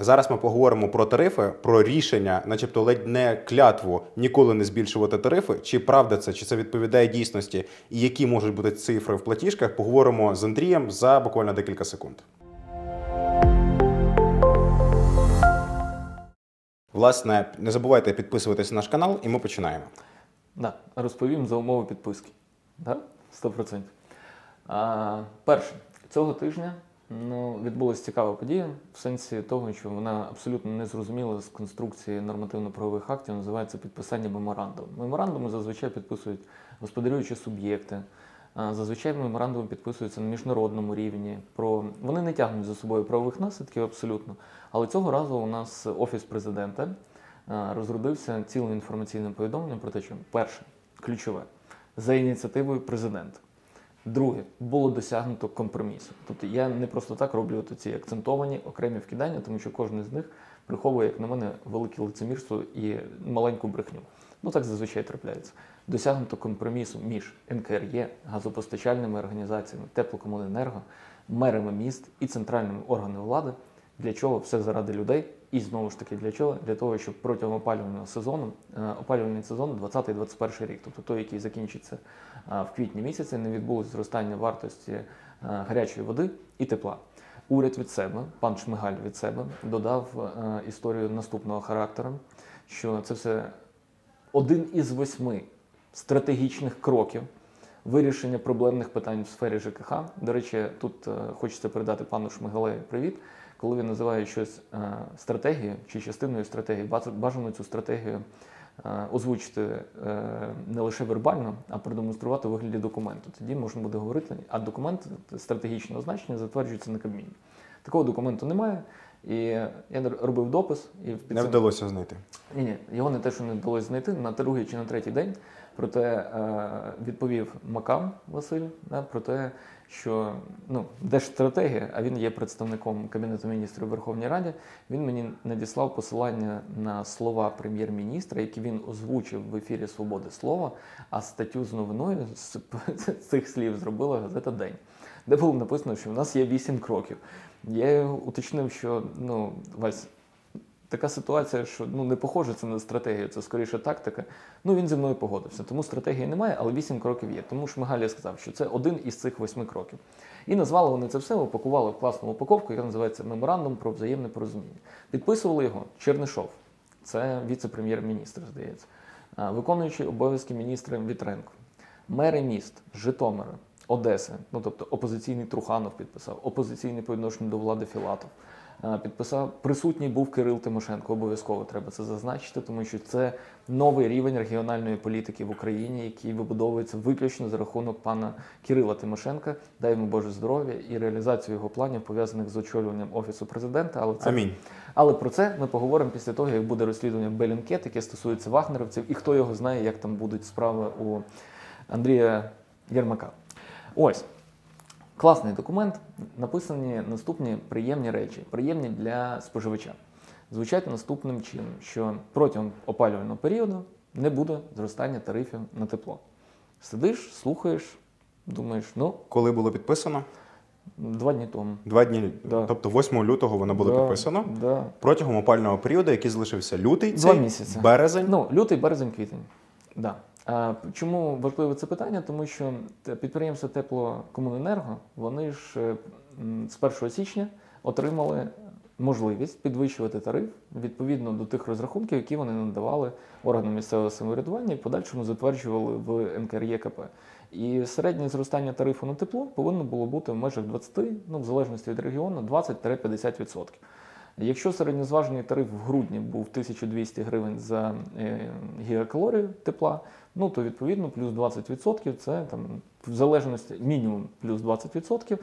Зараз ми поговоримо про тарифи, про рішення, начебто ледь не клятву ніколи не збільшувати тарифи. Чи правда це, чи це відповідає дійсності, і які можуть бути цифри в платіжках? Поговоримо з Андрієм за буквально декілька секунд. Власне, не забувайте підписуватись на наш канал, і ми починаємо. Да, розповім за умови підписки. Да? 100%. А, перше, цього тижня ну, відбулася цікава подія в сенсі того, що вона абсолютно не зрозуміла з конструкції нормативно-правових актів, називається підписання меморандуму. Меморандуми зазвичай підписують господарюючі суб'єкти. Зазвичай меморандуми підписуються на міжнародному рівні. Про вони не тягнуть за собою правових наслідків абсолютно. Але цього разу у нас офіс президента розродився цілим інформаційним повідомленням про те, що перше, ключове, за ініціативою президента. Друге, було досягнуто компромісу. Тобто я не просто так роблю ці акцентовані окремі вкидання, тому що кожен з них приховує, як на мене, велике лицемірство і маленьку брехню. Ну так зазвичай трапляється. Досягнуто компромісу між НКРЄ, газопостачальними організаціями, теплокомуненерго, мерами міст і центральними органами влади. Для чого все заради людей? І знову ж таки для чого? Для того, щоб протягом опалювального сезону, е, опалювальний сезон 20-21 рік, тобто той, який закінчиться е, в квітні місяці, не відбулось зростання вартості е, гарячої води і тепла. Уряд від себе, пан Шмигаль від себе, додав історію наступного характеру, що це все один із восьми стратегічних кроків вирішення проблемних питань в сфері ЖКХ. До речі, тут хочеться передати пану Шмигалею привіт коли він називає щось е, стратегією чи частиною стратегії, бажано цю стратегію е, озвучити е, не лише вербально, а продемонструвати у вигляді документу. Тоді можна буде говорити, а документ стратегічного значення затверджується на Кабміні. Такого документу немає. І я робив допис і в підсум... Не вдалося знайти. Ні, ні, його не те, що не вдалося знайти на другий чи на третій день. Проте відповів Макам Василь да, про те, що ну, держстратегія, а він є представником Кабінету міністрів Верховній Раді, він мені надіслав посилання на слова прем'єр-міністра, які він озвучив в ефірі Свободи Слова, а статтю з новиною з цих слів зробила газета День, де було написано, що в нас є вісім кроків. Я уточнив, що ну, Вась, така ситуація, що ну не похоже це на стратегію, це скоріше тактика. Ну він зі мною погодився. Тому стратегії немає, але вісім кроків є. Тому Шмигалія сказав, що це один із цих восьми кроків. І назвали вони це все, упакували в класну упаковку, яка називається Меморандум про взаємне порозуміння. Підписували його Чернишов, це віце-прем'єр-міністр, здається, виконуючий обов'язки міністра Вітренко, мери міст, Житомира, Одеси, ну тобто опозиційний Труханов підписав, опозиційний по відношенню до влади Філатов. Підписав присутній був Кирил Тимошенко. Обов'язково треба це зазначити, тому що це новий рівень регіональної політики в Україні, який вибудовується виключно за рахунок пана Кирила Тимошенка. Дай йому Боже здоров'я і реалізацію його планів пов'язаних з очолюванням офісу президента. Але це Амінь. Але про це ми поговоримо після того, як буде розслідування Белінкет, яке стосується вагнеровців, і хто його знає, як там будуть справи у Андрія Єрмака. Ось. Класний документ, написані наступні приємні речі, приємні для споживача. Звучать наступним чином, що протягом опалювального періоду не буде зростання тарифів на тепло. Сидиш, слухаєш, думаєш, ну. Коли було підписано? Два дні тому. Два дні. Да. Тобто 8 лютого воно було да, підписано. Да. Протягом опального періоду, який залишився лютий, Два цей, місяці. березень. Ну, лютий, березень, квітень. Да. Чому важливе це питання? Тому що підприємство Теплокомуненерго вони ж е, з 1 січня отримали можливість підвищувати тариф відповідно до тих розрахунків, які вони надавали органам місцевого самоврядування і подальшому затверджували в НКРЄКП. І середнє зростання тарифу на тепло повинно було бути в межах 20, ну в залежності від регіону, 20-50%. Якщо середньозважений тариф в грудні був 1200 гривень за е, гігакалорію тепла, ну то відповідно плюс 20% це там в залежності мінімум плюс 20%.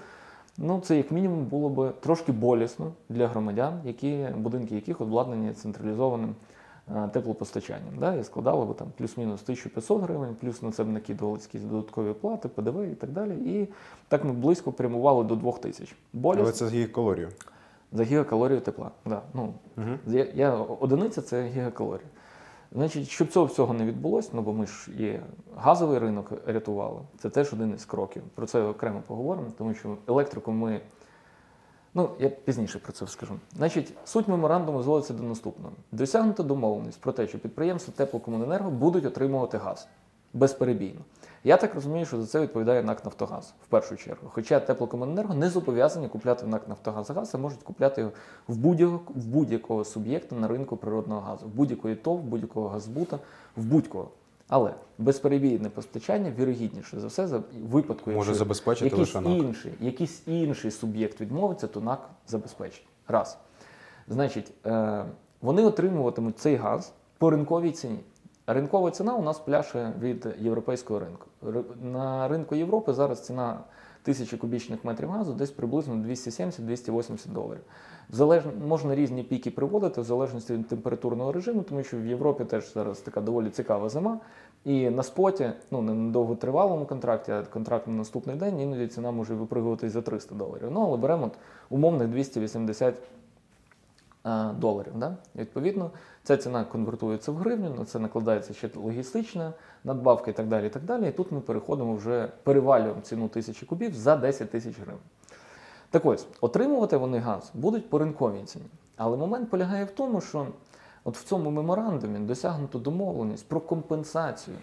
Ну, це як мінімум було б трошки болісно для громадян, які будинки яких обладнані централізованим е, теплопостачанням. Да, І складали б там плюс-мінус 1500 гривень, плюс на це б накидували якісь додаткові плати, ПДВ і так далі. І так ми близько прямували до 2000. Болісно. Але це з гігакалорію. За гігакалорію тепла. Да. Ну, угу. я, я, Одиниця це гігакалорія. Значить, щоб цього всього не відбулося, ну бо ми ж і газовий ринок рятували, це теж один із кроків. Про це окремо поговоримо, тому що електрику ми Ну, я пізніше про це скажу. Значить, суть меморандуму зводиться до наступного: досягнута домовленість про те, що підприємства теплокомуненерго будуть отримувати газ безперебійно. Я так розумію, що за це відповідає НАК Нафтогаз в першу чергу. Хоча теплокомуненерго не зобов'язані купляти в НАК Нафтогаз газ, а можуть купляти його в будь-якого, в будь-якого суб'єкта на ринку природного газу, в будь-якої ТОВ, в будь-якого газбута, в будь-кого. Але безперебійне постачання вірогідніше за все за випадку, Може забезпечити якийсь лише НАК. інший, якийсь інший суб'єкт відмовиться, то НАК забезпечить. Раз. Значить, е, вони отримуватимуть цей газ по ринковій ціні. Ринкова ціна у нас пляше від європейського ринку. На ринку Європи зараз ціна тисячі кубічних метрів газу десь приблизно 270-280 доларів. Залеж... Можна різні піки приводити в залежності від температурного режиму, тому що в Європі теж зараз така доволі цікава зима. І на споті, ну не на довготривалому контракті, а контракт на наступний день, іноді ціна може випригувати за 300 доларів. Ну, але беремо умовних 280 е, доларів. Да? Відповідно, ця ціна конвертується в гривню, на це накладається ще логістична надбавка і так далі. І так далі. І тут ми переходимо вже перевалюємо ціну тисячі кубів за 10 тисяч гривень. Так ось, отримувати вони газ будуть по ринковій ціні. Але момент полягає в тому, що от в цьому меморандумі досягнуто домовленість про компенсацію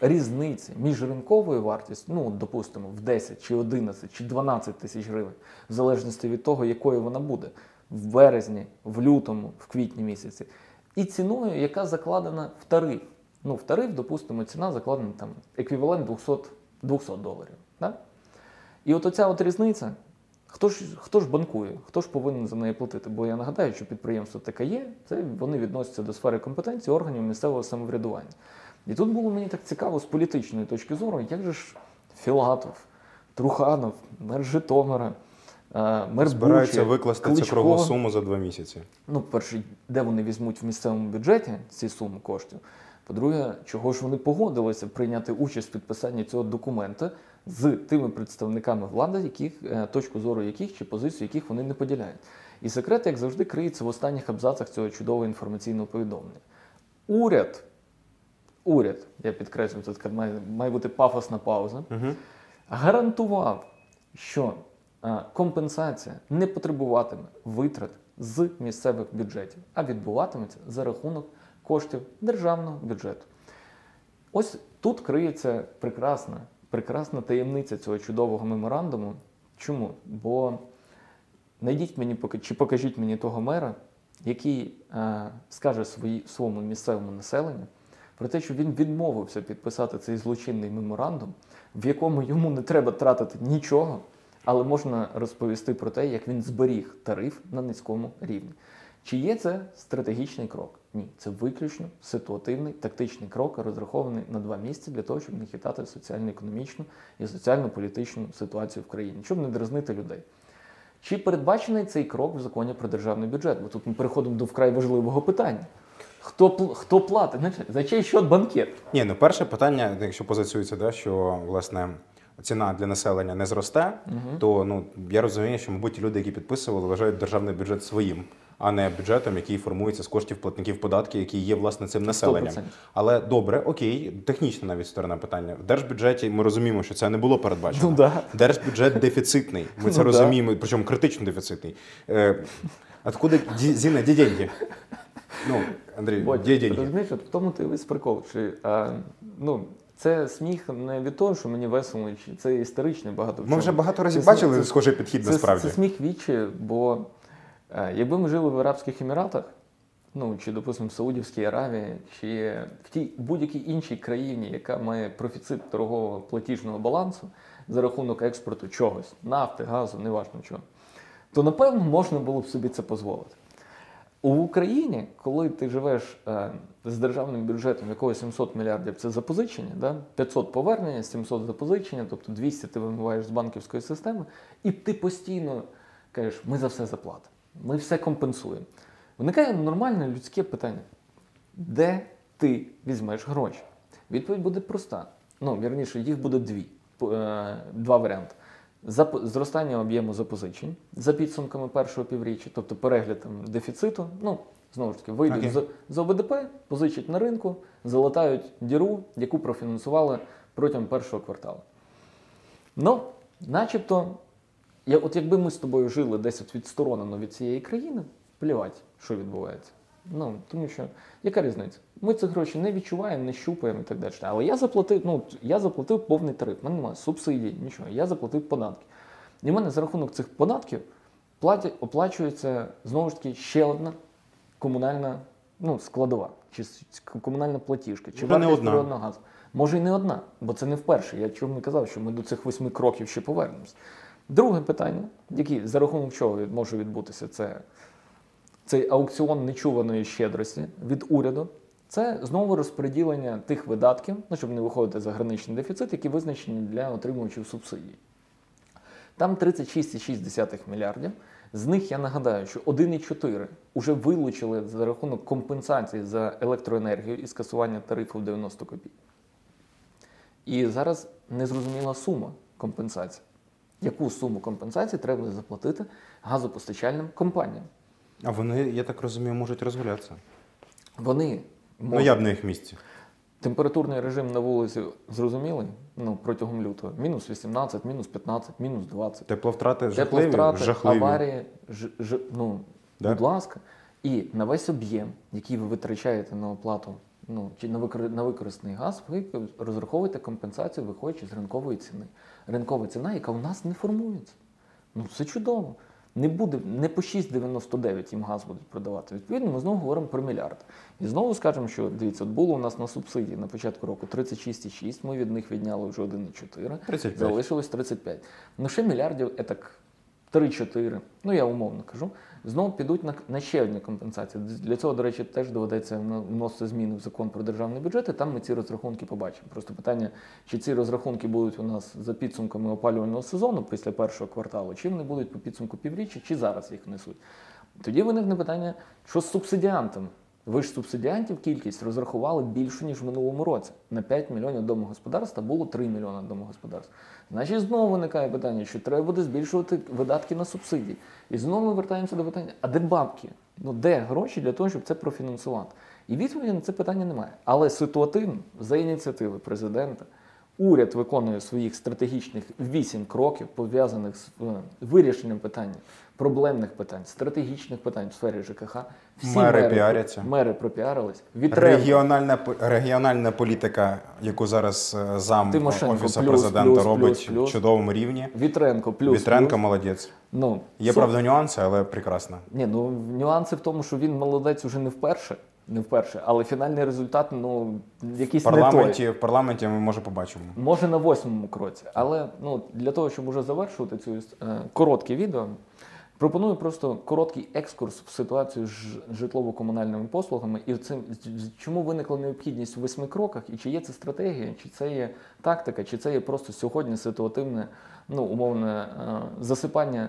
різниці між ринковою вартістю, ну, допустимо, в 10 чи 11 чи 12 тисяч гривень, в залежності від того, якою вона буде, в березні, в лютому, в квітні місяці, і ціною, яка закладена в тариф. Ну, в тариф, допустимо, ціна закладена там еквівалент 200, 200 доларів. Да? І от оця от різниця, хто ж, хто ж банкує, хто ж повинен за неї платити? Бо я нагадаю, що підприємство таке є, це вони відносяться до сфери компетенції органів місцевого самоврядування. І тут було мені так цікаво з політичної точки зору, як же ж Філатов, Труханов, мер Житомира, мер Збираються Бучі, викласти Кличко. цю круглу суму за два місяці. Ну, перше, де вони візьмуть в місцевому бюджеті ці суми коштів. По-друге, чого ж вони погодилися прийняти участь в підписанні цього документа з тими представниками влади, яких, е, точку зору яких чи позицію яких вони не поділяють. І секрет, як завжди, криється в останніх абзацах цього чудового інформаційного повідомлення. Уряд, уряд, я підкреслюю, тут така має, має бути пафосна пауза, Угу. гарантував, що е, компенсація не потребуватиме витрат з місцевих бюджетів, а відбуватиметься за рахунок коштів державного бюджету. Ось тут криється прекрасна, прекрасна таємниця цього чудового меморандуму. Чому? Бо знайдіть мені чи покажіть мені того мера, який е, скаже свої, своєму місцевому населенню про те, що він відмовився підписати цей злочинний меморандум, в якому йому не треба тратити нічого, але можна розповісти про те, як він зберіг тариф на низькому рівні. Чи є це стратегічний крок? Ні, це виключно ситуативний тактичний крок, розрахований на два місяці для того, щоб не хитати соціально-економічну і соціально-політичну ситуацію в країні, щоб не дразнити людей. Чи передбачений цей крок в законі про державний бюджет? Бо тут ми переходимо до вкрай важливого питання. Хто, хто платить? За чий счет банкет? Ні, ну перше питання, якщо позиціюється, да, що власне ціна для населення не зросте, то ну я розумію, що мабуть люди, які підписували, вважають державний бюджет своїм, а не бюджетом, який формується з коштів платників податків, які є власне цим населенням. 100%. Але добре, окей, технічна навіть сторона питання. В держбюджеті ми розуміємо, що це не було передбачено. Ну да. Держбюджет дефіцитний. Ми це Ну да. розуміємо, причому критично дефіцитний. Е, откуда ді- Зіна, де деньги? Ну, Андрій, де деньги? Розумієш, от в тому ти весь прикол. Чи, а, ну, це сміх не від того, що мені весело, чи це історичний багато. в Ми чому. вже багато разів Це- бачили це- схожий підхід Це, насправді. це сміх вічі, бо е, якби ми жили в Арабських Еміратах, ну чи, допустимо, в Саудівській Аравії, чи в тій будь-якій іншій країні, яка має профіцит торгового платіжного балансу за рахунок експорту чогось, нафти, газу, неважно чого, то напевно можна було б собі це дозволити. У Україні, коли ти живеш е, з державним бюджетом, якого 700 мільярдів це запозичення, да? 500 повернення, 700 запозичення, тобто 200 ти вимиваєш з банківської системи, і ти постійно кажеш, ми за все заплатимо, ми все компенсуємо. Виникає нормальне людське питання: де ти візьмеш гроші? Відповідь буде проста. Ну, вірніше, їх буде дві, е, два варіанти. Зростання об'єму запозичень за підсумками першого півріччя, тобто перегляд там, дефіциту. Ну, знову ж таки, вийдуть Окей. з, з ОВДП, позичать на ринку, залатають діру, яку профінансували протягом першого кварталу. Ну, начебто, Я, от якби ми з тобою жили десь от відсторонено від цієї країни, плівать, що відбувається. Ну, тому що яка різниця? Ми ці гроші не відчуваємо, не щупаємо і так далі. Але я заплатив, ну, я заплатив повний тариф, в мене немає субсидій, нічого. Я заплатив податки. І в мене за рахунок цих податків платять, оплачується знову ж таки ще одна комунальна ну, складова, чи комунальна платіжка, чи вартість одна. природного газу. Може і не одна, бо це не вперше. Я чому не казав, що ми до цих восьми кроків ще повернемось. Друге питання, яке за рахунок чого може відбутися, це цей аукціон нечуваної щедрості від уряду. Це знову розподілення тих видатків, ну, щоб не виходити за граничний дефіцит, які визначені для отримувачів субсидій. Там 36,6 мільярдів. З них я нагадаю, що 1,4 вже вилучили за рахунок компенсації за електроенергію і скасування тарифу в 90 копійок. І зараз незрозуміла сума компенсації. Яку суму компенсації треба заплатити газопостачальним компаніям? А вони, я так розумію, можуть розгулятися. Вони Ну можуть- я б на їх місці. Температурний режим на вулиці зрозумілий ну, протягом лютого. Мінус 18, мінус 15, мінус 20. Тепловтрати жахливі, Тепловтрати, жахливі. аварії, ж, ж, ну, Да? будь ласка. І на весь об'єм, який ви витрачаєте на оплату ну, чи на, викор... на використаний газ, ви розраховуєте компенсацію, виходячи з ринкової ціни. Ринкова ціна, яка у нас не формується. Ну, це чудово. Не буде не по 6,99 їм газ будуть продавати. Відповідно, ми знову говоримо про мільярд. І знову скажемо, що дивіться, от було у нас на субсидії на початку року 36,6, ми від них відняли вже 1,4, 35. залишилось 35. Ну ще мільярдів етак 3-4, ну я умовно кажу, знову підуть на, на ще одні компенсації. Для цього, до речі, теж доведеться вносити зміни в закон про державний бюджет, і там ми ці розрахунки побачимо. Просто питання, чи ці розрахунки будуть у нас за підсумками опалювального сезону після першого кварталу, чи вони будуть по підсумку півріччя, чи зараз їх несуть. Тоді виникне питання, що з субсидіантами? Ви ж субсидіантів кількість розрахували більшу, ніж в минулому році. На 5 мільйонів домогосподарств було 3 мільйони домогосподарств. Значить, знову виникає питання, що треба буде збільшувати видатки на субсидії. І знову ми вертаємося до питання: а де бабки? Ну де гроші для того, щоб це профінансувати? І відповіді на це питання немає. Але ситуативно, за ініціативи президента, уряд виконує своїх стратегічних вісім кроків, пов'язаних з е, вирішенням питання, проблемних питань, стратегічних питань в сфері ЖКХ. Всі Мери піаряться. Мери пропіарились. Вітренко, Регіональна, регіональна політика, яку зараз е, зам Тимошенко Офісу плюс, президента плюс, робить плюс, плюс. в чудовому рівні. Вітренко плюс. Вітренко плюс. молодець. Ну, Є, со- правда, нюанси, але прекрасно. Ні, ну нюанси в тому, що він молодець уже не вперше. Не вперше, але фінальний результат, ну, В якийсь не той. парламенті, в парламенті ми може побачимо. Може на восьмому кроці. Але ну, для того, щоб уже завершувати цю е, коротке відео, пропоную просто короткий екскурс в ситуацію з житлово-комунальними послугами і цим, чому виникла необхідність в восьми кроках, і чи є це стратегія, чи це є тактика, чи це є просто сьогодні ситуативне, ну, умовне е, засипання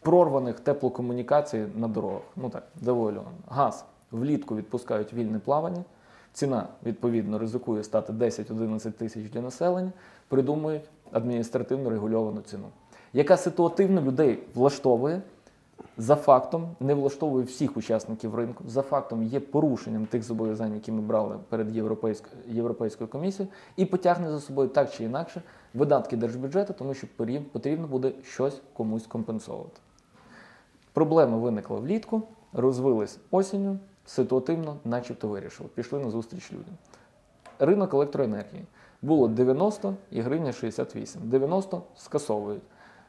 прорваних теплокомунікацій на дорогах. Ну так, доволі. Газ влітку відпускають вільне плавання. Ціна, відповідно, ризикує стати 10-11 тисяч для населення, придумують адміністративно регульовану ціну, яка ситуативно людей влаштовує, за фактом не влаштовує всіх учасників ринку, за фактом є порушенням тих зобов'язань, які ми брали перед Європейською, Європейською комісією, і потягне за собою так чи інакше видатки держбюджету, тому що потрібно буде щось комусь компенсовувати. Проблема виникла влітку, розвилась осінню, ситуативно, начебто вирішили. Пішли на зустріч людям. Ринок електроенергії. Було 90 і гривня 68. 90 скасовують.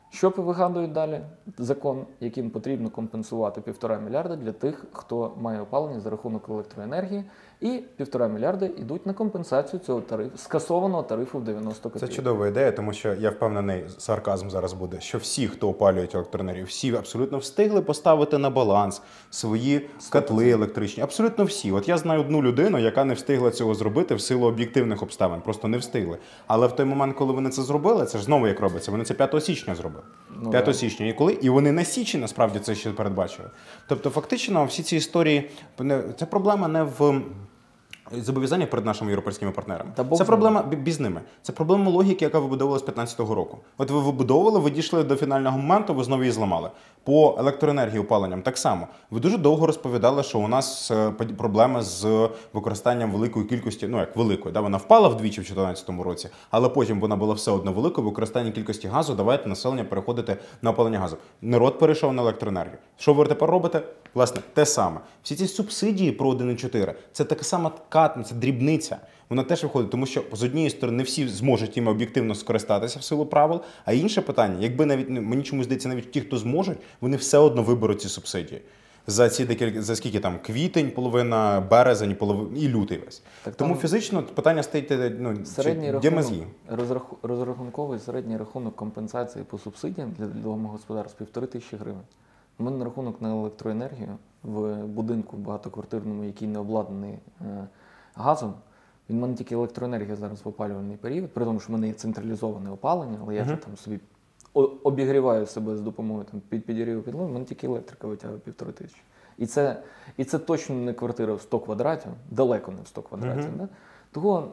Що вигадують далі? Закон, яким потрібно компенсувати півтора мільярда для тих, хто має опалення за рахунок електроенергії, і півтора мільярда йдуть на компенсацію цього тарифу, скасованого тарифу в 90 Це чудова ідея, тому що я впевнений, сарказм зараз буде, що всі, хто опалюють електроенергію, всі абсолютно встигли поставити на баланс свої котли електричні. Абсолютно всі. От я знаю одну людину, яка не встигла цього зробити в силу об'єктивних обставин. Просто не встигли. Але в той момент, коли вони це зробили, це ж знову як робиться. Вони це 5 січня зробили. Ну, 5 да. січня. І коли і вони на січі насправді це ще передбачили. Тобто, фактично, всі ці історії це проблема не в Зобов'язання перед нашими європейськими партнерами. Та Бог це проблема бі- бі ними. Це проблема логіки, яка вибудовувалася з 15-го року. От ви вибудовували, ви дійшли до фінального моменту, ви знову її зламали. По електроенергії опаленням так само. Ви дуже довго розповідали, що у нас е, проблема з використанням великої кількості, ну як великої, да, вона впала вдвічі в 2014 році, але потім вона була все одно великою. Використання кількості газу. Давайте населення переходити на опалення газу. Народ перейшов на електроенергію. Що ви тепер робите? Власне, те саме. Всі ці субсидії про 1,4 – це така сама ткатна, це дрібниця. Вона теж виходить, тому що з однієї сторони не всі зможуть їм об'єктивно скористатися в силу правил. А інше питання, якби навіть ну, мені чомусь здається, навіть ті, хто зможуть, вони все одно виберуть ці субсидії. За ці декілька за скільки там квітень, половина, березень, половина і лютий весь. Так Тому там фізично питання стоїть ну, Середній чи, рахунок, мозги? розраху- розрахунковий середній рахунок компенсації по субсидіям для домогосподарств півтори тисячі гривень. У мене рахунок на електроенергію в будинку багатоквартирному, який не обладнаний е, газом. Він в мене тільки електроенергія зараз в опалювальний період, при тому, що в мене є централізоване опалення, але я вже там собі обігріваю себе з допомогою там, під підігріву підлоги, в мене тільки електрика витягує півтори тисячі. І це, і це точно не квартира в 100 квадратів, далеко не в 100 квадратів. Да? Того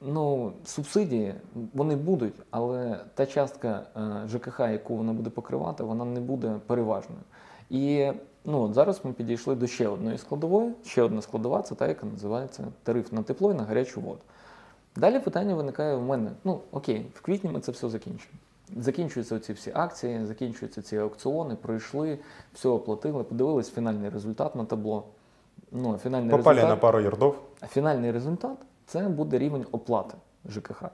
ну, субсидії вони будуть, але та частка е, ЖКХ, яку вона буде покривати, вона не буде переважною. І ну, от зараз ми підійшли до ще одної складової. Ще одна складова це та, яка називається тариф на тепло і на гарячу воду. Далі питання виникає в мене: ну окей, в квітні ми це все закінчимо. Закінчуються ці всі акції, закінчуються ці аукціони, пройшли, все оплатили, подивились фінальний результат на табло. Ну, фінальний Попали результат, на пару ярдов. а фінальний результат це буде рівень оплати ЖКХ.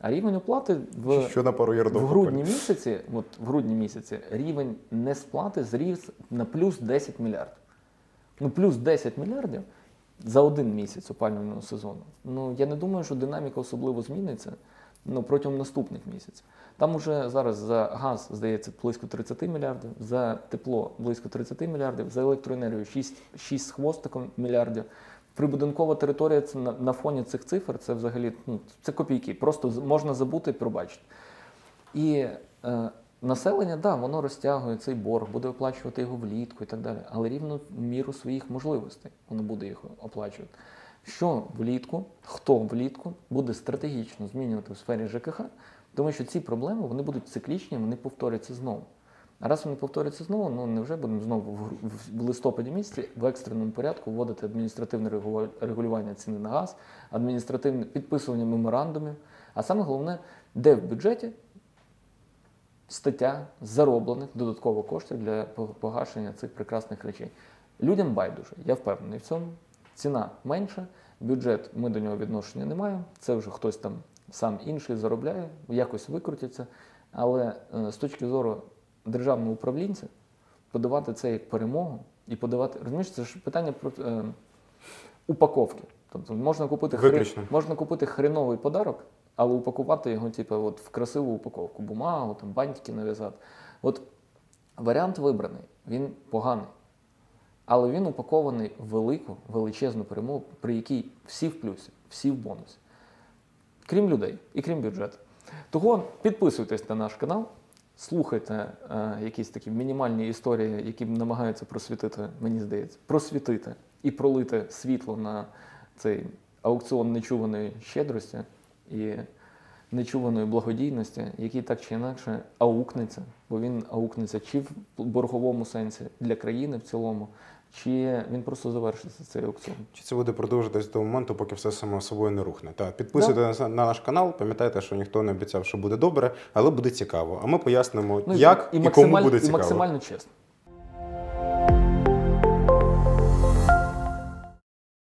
А рівень оплати в, Що на пару в грудні місяці, от в грудні місяці, рівень несплати зріс на плюс 10 мільярдів. Ну, плюс 10 мільярдів за один місяць опалювального сезону. Ну, я не думаю, що динаміка особливо зміниться ну, протягом наступних місяців. Там уже зараз за газ, здається, близько 30 мільярдів, за тепло близько 30 мільярдів, за електроенергію 6, 6 з хвостиком мільярдів. Прибудинкова територія це на, на фоні цих цифр це взагалі ну, це копійки. Просто можна забути і пробачити. І е, населення, да, воно розтягує цей борг, буде оплачувати його влітку і так далі, але рівно в міру своїх можливостей воно буде їх оплачувати. Що влітку, хто влітку буде стратегічно змінювати в сфері ЖКХ, тому що ці проблеми вони будуть циклічні, вони повторяться знову. А раз вони повторяться знову, ну невже будемо знову в, листопаді місяці в екстреному порядку вводити адміністративне регулювання ціни на газ, адміністративне підписування меморандумів. А саме головне, де в бюджеті стаття зароблених додатково коштів для погашення цих прекрасних речей. Людям байдуже, я впевнений в цьому. Ціна менша, бюджет ми до нього відношення не маємо. Це вже хтось там сам інший заробляє, якось викрутиться. Але е, з точки зору державного управлінця, подавати це як перемогу і подавати. Розумієш, це ж питання про е, упаковки. Тобто можна купити, хрен, Виключно. можна купити хреновий подарок, але упакувати його, типу, от в красиву упаковку, бумагу, там, бантики нав'язати. От варіант вибраний, він поганий. Але він упакований в велику, величезну перемогу, при якій всі в плюсі, всі в бонусі. Крім людей і крім бюджету. Того підписуйтесь на наш канал, слухайте е, якісь такі мінімальні історії, які намагаються просвітити, мені здається, просвітити і пролити світло на цей аукціон нечуваної щедрості і нечуваної благодійності, який так чи інакше аукнеться, бо він аукнеться чи в борговому сенсі для країни в цілому, чи він просто завершиться цей аукціон. Чи це буде продовжитись до моменту, поки все само собою не рухне? Так, підписуйтесь на наш канал, пам'ятайте, що ніхто не обіцяв, що буде добре, але буде цікаво. А ми пояснимо, Ну, як і, і, кому буде цікаво. і максимально чесно.